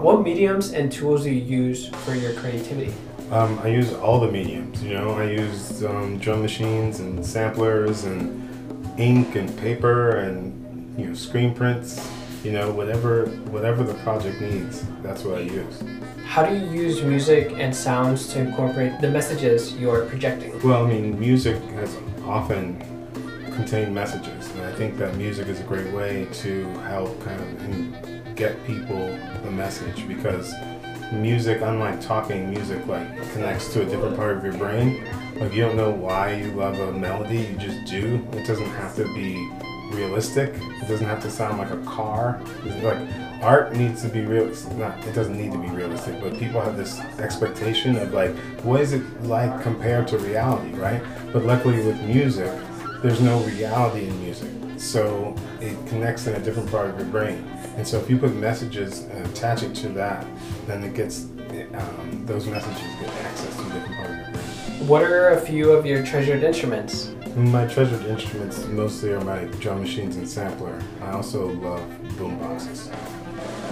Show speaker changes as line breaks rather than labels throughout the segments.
What mediums and tools do you use for your creativity?
Um, I use all the mediums. You know, I use um, drum machines and samplers and ink and paper and you know screen prints. You know, whatever whatever the project needs, that's what I use.
How do you use music and sounds to incorporate the messages you're projecting?
Well, I mean, music has often contained messages, and I think that music is a great way to help kind of get people the message because music, unlike talking, music like connects to a different part of your brain. Like you don't know why you love a melody, you just do. It doesn't have to be realistic. It doesn't have to sound like a car. It's like art needs to be real. Not it doesn't need to be realistic, but people have this expectation of like, what is it like compared to reality, right? But luckily with music, there's no reality in music, so it connects in a different part of your brain. And so if you put messages and attach it to that, then it gets um, those messages get access to a different part of your brain.
What are a few of your treasured instruments?
My treasured instruments mostly are my drum machines and sampler. I also love boom boxes.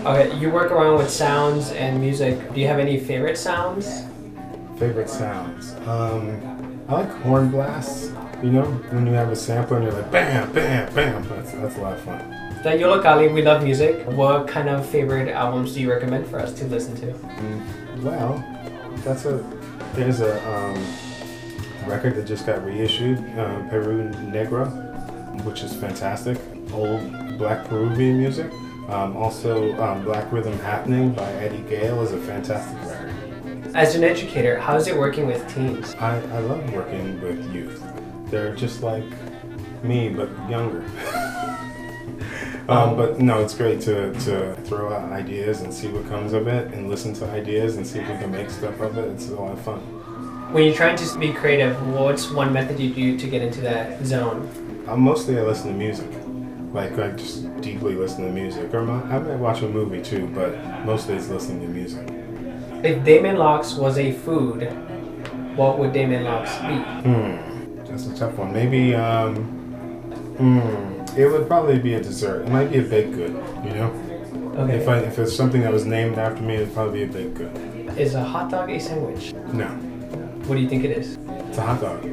Okay, you work around with sounds and music. Do you have any favorite sounds?
Favorite sounds? Um, I like horn blasts. You know, when you have a sampler and you're like bam, bam, bam. That's that's a lot of fun.
Daniel Kali, we love music. What kind of favorite albums do you recommend for us to listen to?
Mm, well, that's a there's a um, record that just got reissued, uh, Peru Negro, which is fantastic. Old black Peruvian music. Um, also, um, Black Rhythm Happening by Eddie Gale is a fantastic record.
As an educator, how is it working with teens?
I, I love working with youth. They're just like me, but younger. um, but no, it's great to, to throw out ideas and see what comes of it and listen to ideas and see if we can make stuff of it. It's a lot of fun.
When you're trying to be creative, what's one method you do to get into that zone?
Uh, mostly I listen to music. Like I just deeply listen to music. Or my, I might watch a movie too, but mostly it's listening to music.
If Damon Locks was a food, what would Damon Locks be?
Hmm, that's a tough one. Maybe um, hmm, it would probably be a dessert. It might be a baked good. You know,
Okay.
if I if it's something that was named after me, it'd probably be a baked good.
Is a hot dog a sandwich?
No,
What do you think it is?
it's a hot dog.